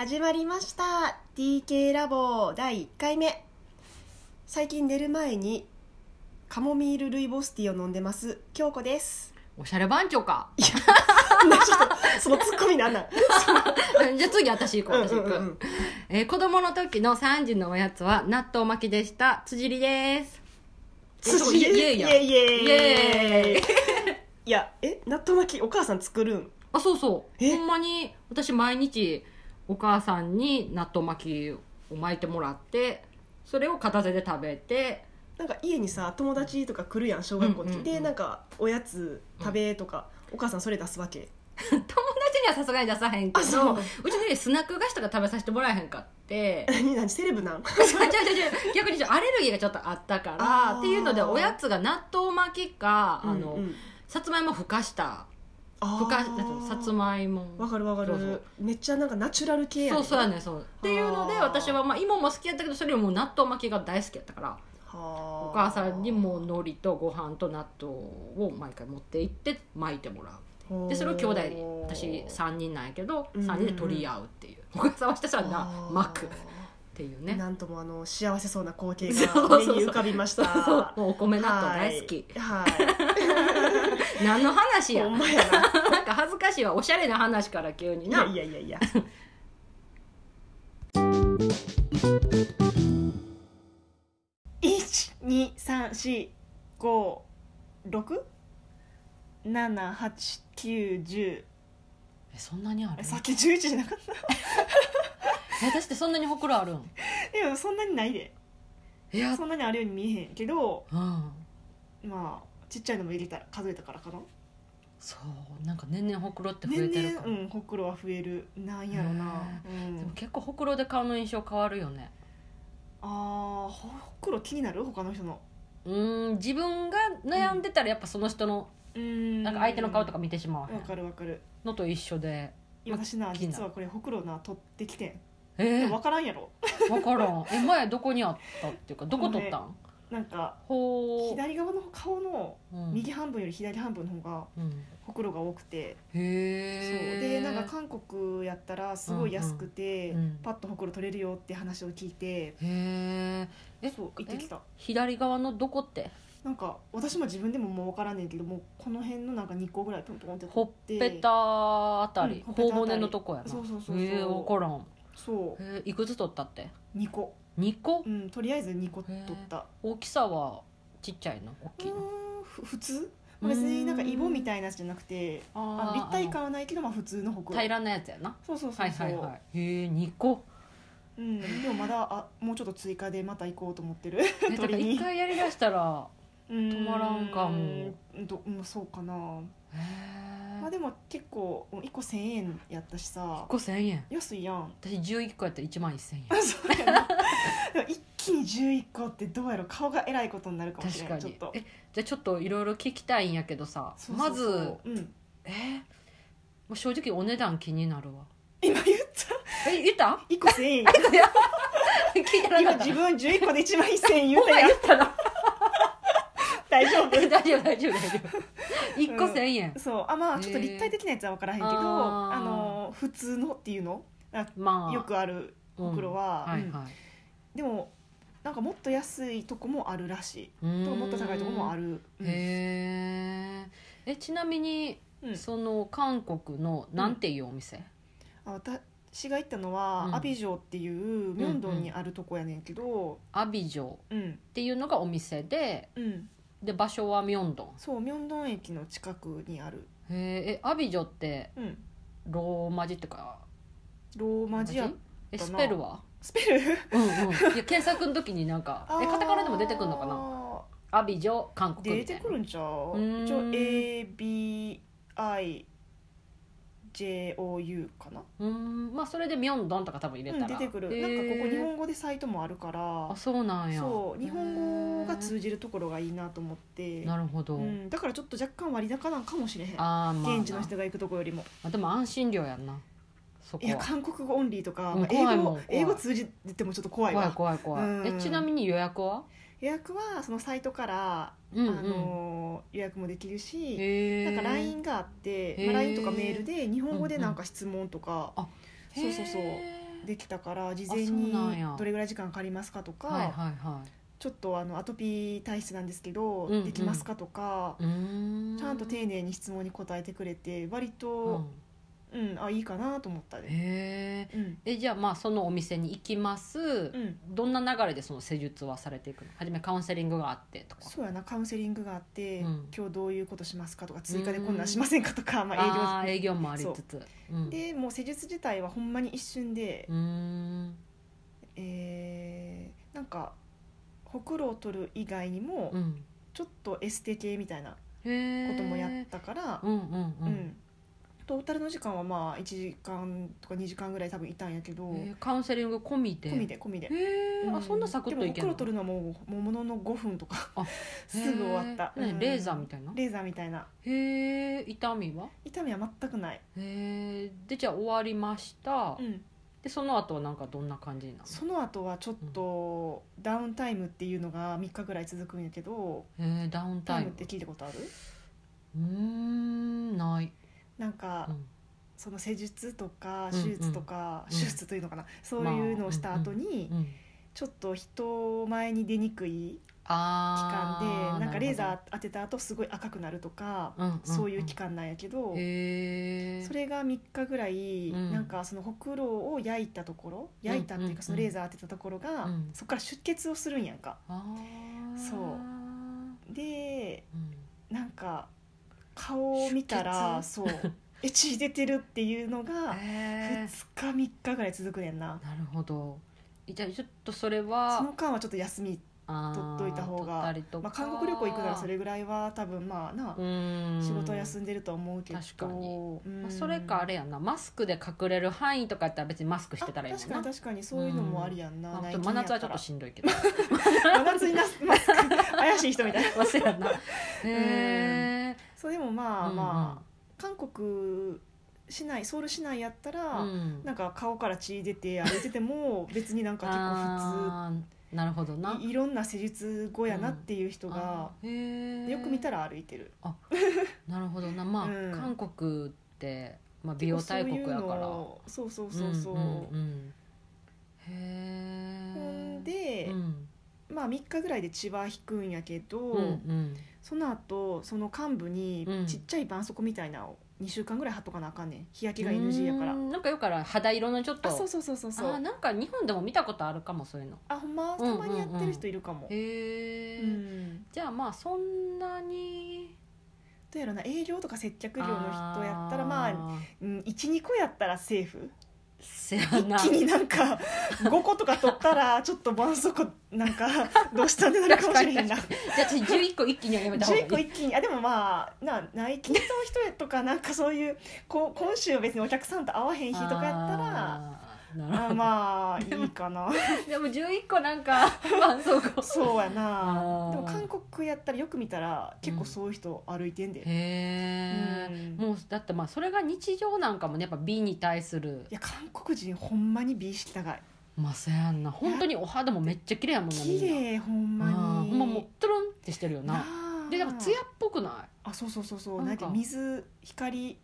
始まりました。TK ラボ第1回目。最近寝る前にカモミールルイボスティーを飲んでます。京子です。おしゃれ番長か。なちょっとそのツッコミなんなん じゃあ次私行こう私行く、うんうん。うんえー子供の時の3時のおやつは納豆巻きでした。辻りです。辻イエイエイやイエイイエイ。イエーイ。いやえ納豆巻きお母さん作るん？あそうそう。え？ほんまに私毎日お母さんに納豆巻きを巻いてもらってそれを片手で食べてなんか家にさ友達とか来るやん小学校に、うんうんうんでなんかおやつ食べとか、お母さんそれ出すわけ。友達にはさすがに出さへんけどう。ちねスナック菓子とか食べさせてもらえへんかって。何何セレブなん？違う違う違う逆にアレルギーがちょっとあったからっていうのでおやつが納豆巻きかあの、うんうん。さつまいもふかしたふかだとさつまいも。わかるわかる。そうそう。めっちゃなんかナチュラル系やねそうそうやねそう。っていうので私はまあ芋も好きやったけどそれよりも納豆巻きが大好きやったからはあ。お母さんにもう海苔とご飯と納豆を毎回持って行って巻いてもらう。でそれを兄弟に私3人なんやけどうん3人で取り合うっていう。お母さんはしてさなあ。ー巻くっていうね。なんともあの幸せそうな光景が 目に浮かびました。お米納豆大好き。はい、は 何の話い、や。ほんまやな。なんか恥ずかしいわおしゃれな話から急にいやないやいやいや。一二三四五六？七八九十。えそんなにある？さっき十一じゃなかった？え私ってそんなにほくろあるん？でもそんなにないで。いやそんなにあるように見えへんけどうん。まあちっちゃいのも入れたら数えたからかな。そうなんか年々ほくろって増え年てるか。ら、々うんほくろは増えるなんやろな、うん。でも結構ほくろで顔の印象変わるよね。あーほくろ気になる？他の人の。うーん自分が悩んでたらやっぱその人のうん。なんか相手の顔とか見てしまわへわんかるわかる。のと一緒で。私な気になる。実はこれほくろな取ってきてんえー、分からんやろ。分からん。え前どこにあったっていうか どこ取ったん？なんかほう、左側の顔のうん、右半分より左半分の方がうん、ほくろが多くて、へそう。えでなんか韓国やったらすごい安くて、うんうんパッとほくろ取れるよって話を聞いてへええそう行ってきた。左側のどこって？なんか私も自分でももう分からんねんけどもうこの辺のなんか2個ぐらいポンポンってほ取っぺたあたり、うん頬骨のとこやな。そうそうそうそう。へえ分からんそう。へえいくつ取ったって？2個。2個？うんとりあえず2個取った。大きさはちっちゃいの？大うきいの？ふ普通？まあ別になんかイボみたいなやつじゃなくてあのあー立体感はないけどまあ普通のほくろ平らなやつやな。そうそうそはいうそう、はいはいへえ2個？うん、でもまだあもうちょっと追加でまた行こうと思ってる。え だから一回やりだしたら止止まらんかも。どうんそうかな。へえまあでも結構1個1000円やったしさ。1個1000円？安いやん。私11個やったら1万1000円。あ そうやな。でも一気に11個ってどうやろ顔がえらいことになるかもしれないちょっと。えじゃあちょっといろいろ聞きたいんやけどさ。まずうん、え？もう正直お値段気になるわ。今言った？え言った？1個1000円今自分11個で1万1000円言うお前たやん。言った な 大丈夫？大丈夫大丈夫大丈夫。1個1000円、そう。あまあちょっと立体的なやつは分からへんけどあー。あの普通のっていうの？あまあ。よくあるほくろは、うんはい。はいでもなんかもっと安いとこもあるらしい。ともっと高いとこもある、うん。へー。えちなみに、うん。その韓国のなんていうお店、あ私が行ったのは、うん。アビジョっていうミョンドンにあるとこやねんけど。アビジョっうん。ていうのがお店でうんで場所はミョンドン。そうミョンドン駅の近くにある。へー。えアビジョってうん。ローマ字ってかローマ字やえスペルは？スペル？うんうん。いや検索の時になんか えカタカナでも出てくるのかな？なアビジョ韓国出みたいな。てくるんちゃう？うん。一応 ABIJOU かな？うーんまあそれでミョンドンとか多分入れうんたら、出てくる。へなんかーここ日本語でサイトもあるから。あそうなんや。そう日本語が通じるところがいいなと思って。なるほど、うん、だからちょっと若干割高なんかもしれへん。あーまあな現地の人が行くとこよりも。あでも安心料やんな。いやは韓国語オンリーとか、うんまあ英語英語通じてもちょっと怖いわ。怖い怖い怖い、うん。えちなみに予約は？予約はそのサイトから、うんうん。あの予約もできるしなんか LINE があって、まあ、LINE とかメールで日本語でなんか質問とか、あそうそうそうできたから事前にどれぐらい時間かかりますかとか、はいはいはちょっとあのアトピー体質なんですけど、うんうん。できますかとか、ちゃんと丁寧に質問に答えてくれて割うとん、うんあいいかなと思ったで、へえうん。えじゃあまあそのお店に行きます、うん、どんな流れでその施術はされていくの？初めカウンセリングがあってとか。そうやなカウンセリングがあって、うん。今日どういうことしますかとか追加でこんなんしませんかとか、まあ、あー 営業もありつつ。う。ん。営業でもう施術自体はほんまに一瞬で、うーん。えーなんかほくろを取る以外にも、うん。ちょっとエステ系みたいなへえこともやったから、うんうんううんんトータルの時間はまあ1時間とか2時間ぐらい多分いたんやけど、へーカウンセリング込みで？込みで込みで。へえ、うあそんなサクッといけるでもほくろ取るのはもうものの5分とかあ すぐ終わった、うん。レーザーみたいな？レーザーみたいな。へえ痛みは？痛みは全くない、へえでじゃあ終わりました、うん、でその後はなんかどんな感じになるその後はちょっとダウンタイムっていうのが3日ぐらい続くんやけど。のへえダウンタイム。って聞いたことある？うーんなんか、うん。その施術とかうん手術とか、うん。手術というのかな、そういうのをした後に、うん、ちょっと人前に出にくい期間でなんかレーザなー当てた後すごい赤くなるとか、るほどうんんん。そういう期間なんやけど、それが3日ぐらい、うん。なんかそのほくろを焼いたところ焼いたっていううんかそのレーザー当てたところが、うん。そこから出血をするんやんか。そう。でうん。なんか顔を見たら出そうえ 血出てるっていうのがへ2日3日ぐらい続くねんな。ーなるほど。じゃあちょっとそれそはの間はちょっと休み、取っといた方がまあ、韓国旅行行くならそれぐらいは多分まあな、うん。仕事休んでると思うけど。確かに。うん。まあ、それかあれやんな。マスクで隠れる範囲とかやったら別にマスクしてたらいいもん確かに確かにそういうのもありやんな、まあ真夏はちょっとしんどいけど。真夏になマスク怪しい人みたいな。まあそうやなへえそうでもまあまあ、韓国市内ソウル市内やったら、うん。なんか顔から血出て歩いてても 別になんか結構あーなるほどな。普通いいろんな施術後やなっていう人が、あーへえよく見たら歩いてる。なるほどな。まあ、うん。韓国って、まあ、美容大国やから。そうそうそうそう、んんうん。へほえんで、うんまあ3日ぐらいで血は引くんやけど、うんうん。その後その幹部にうん。ちっちゃい絆創膏みたいなのを2週間ぐらい貼っとかなあかんねん。日焼けが NG やから。うん。なんかよくから肌色のちょっと。あそうそうそうそうそう。あーなんか日本でも見たことあるかもそういうの。あほんま？たうんまにやってる人いるかも、へえ、うん。じゃあまあそんなに。どうやろな営業とか接客業の人やったらまあ、あうん、12個やったらセーフせやな。一気になんか5個とか取ったらちょっと絆創膏なんか どうしたんでなるかもしれへんな。じゃあ私11個一気にはやめた方がいい。11個一気に。あでもまあな内勤の人とかなんかそういうこう今週は別にお客さんと会わへん日とかやったらあまあいいかな。でも11個なんか絆創膏そうやな。でも韓国やったらよく見たら結構そういう人歩いてんで、へえ、うん。もうだってまあそれが日常なんかもねやっぱ美に対する。いや韓国人ほんまに美意識高い。まあそうやんな。本当にお肌もめっちゃ綺麗やもんな綺な。麗ほんまあーほにんまもうトゥルンってしてるよな。でなんか艶っぽくなあそうそうそうそう。なんか水光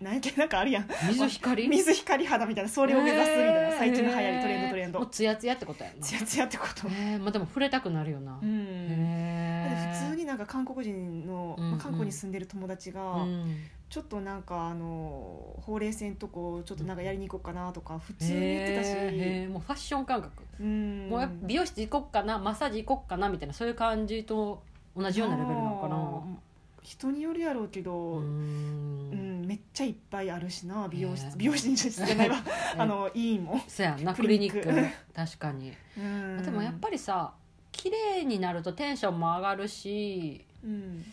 なんやっけなんかあるやん。い水光？水光肌みたいなそれを目指すみたいな最近の流行りトレンドトレンドもうツヤツヤってことやな。ツヤツヤってこと。へえまあでも触れたくなるよな、うん。普通になんか韓国人の、まあ、韓国に住んでる友達が、うん。ちょっとなんかあのほうれい線とこちょっとなんかやりに行こうかなとか普通に言ってたし、もうファッション感覚、うん。もう美容室行こっかなマッサージ行こっかなみたいなそういう感じと同じようなレベルなのかな。人によるやろうけど、ううんんめっちゃいっぱいあるしな美容室、へ ー美容室じゃないわ。あのいいもん、そやんなクク。リニック。ク確かに、うん。でもやっぱりさ綺麗になるとテンションも上がるし。うん。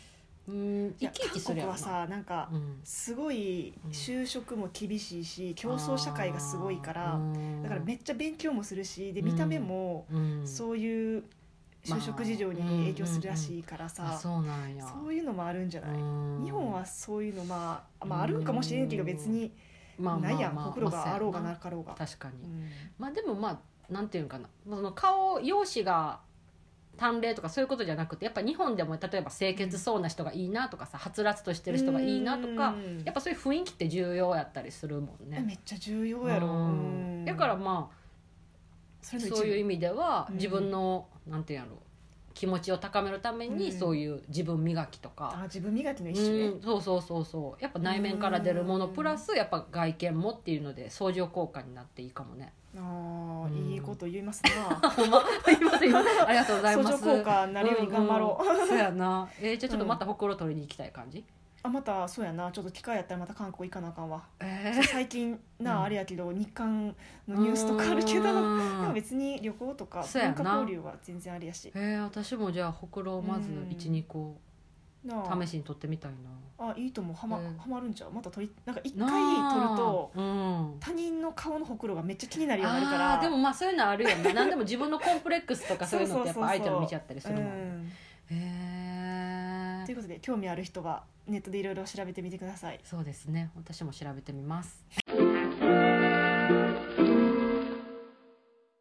うん生き生きするや韓国はさなんかうん。すごいうん。就職も厳しいし競争社会がすごいからだからめっちゃ勉強もするしでうん見た目もうん。そういう就職事情に影響するらしいからあさそうなんや。そういうのもあるんじゃない？うん。日本はそういうのまあまああるんかもしれんけど別にまあまあないやん。まあほくろがあろうがまあなかろうが。確かに、うん。まあでもまあなんていうんかな。その顔容姿が短麗とかそういうことじゃなくてやっぱ日本でも例えば清潔そうな人がいいなとかさはつらつとしてる人がいいなとかうん。やっぱそういう雰囲気って重要やったりするもんね。めっちゃ重要やろ、うん。うん。だからまあそういう意味ではうん。自分の、なんていうんやろ気持ちを高めるためにうん。そういう自分磨きとか、あ自分磨きの一種。ね、うん、そうそうそうそう。やっぱ内面から出るものうん。プラスやっぱ外見もっていうので相乗効果になっていいかもね。ああ、うん。いいこと言いますな。ほんま ありがとうございます。相乗効果になるように頑張ろう。そうやな。えー、じゃあちょっとまたほくろ取りに行きたい感じ？あまたそうやな。ちょっと機会やったらまた韓国行かなあかんわ。え最近な、うん。あれやけど日韓のニュースとかあるけど。でもうん別に旅行とか文化交流は全然ありやし。えー、私もじゃあほくろをまずうん。12個試しに取ってみたいな。あいいと思う。はま,、うん。はまるんちゃう？また取りなんか一な回あ。取るとうん、他人の顔のほくろがめっちゃ気になるようになるから。でもまあそういうのあるよね何でも自分のコンプレックスとかそういうのってやっぱ 相手の見ちゃったりするもんうん。へえということで興味ある人はネットでいろいろ調べてみてください。そうですね。私も調べてみます。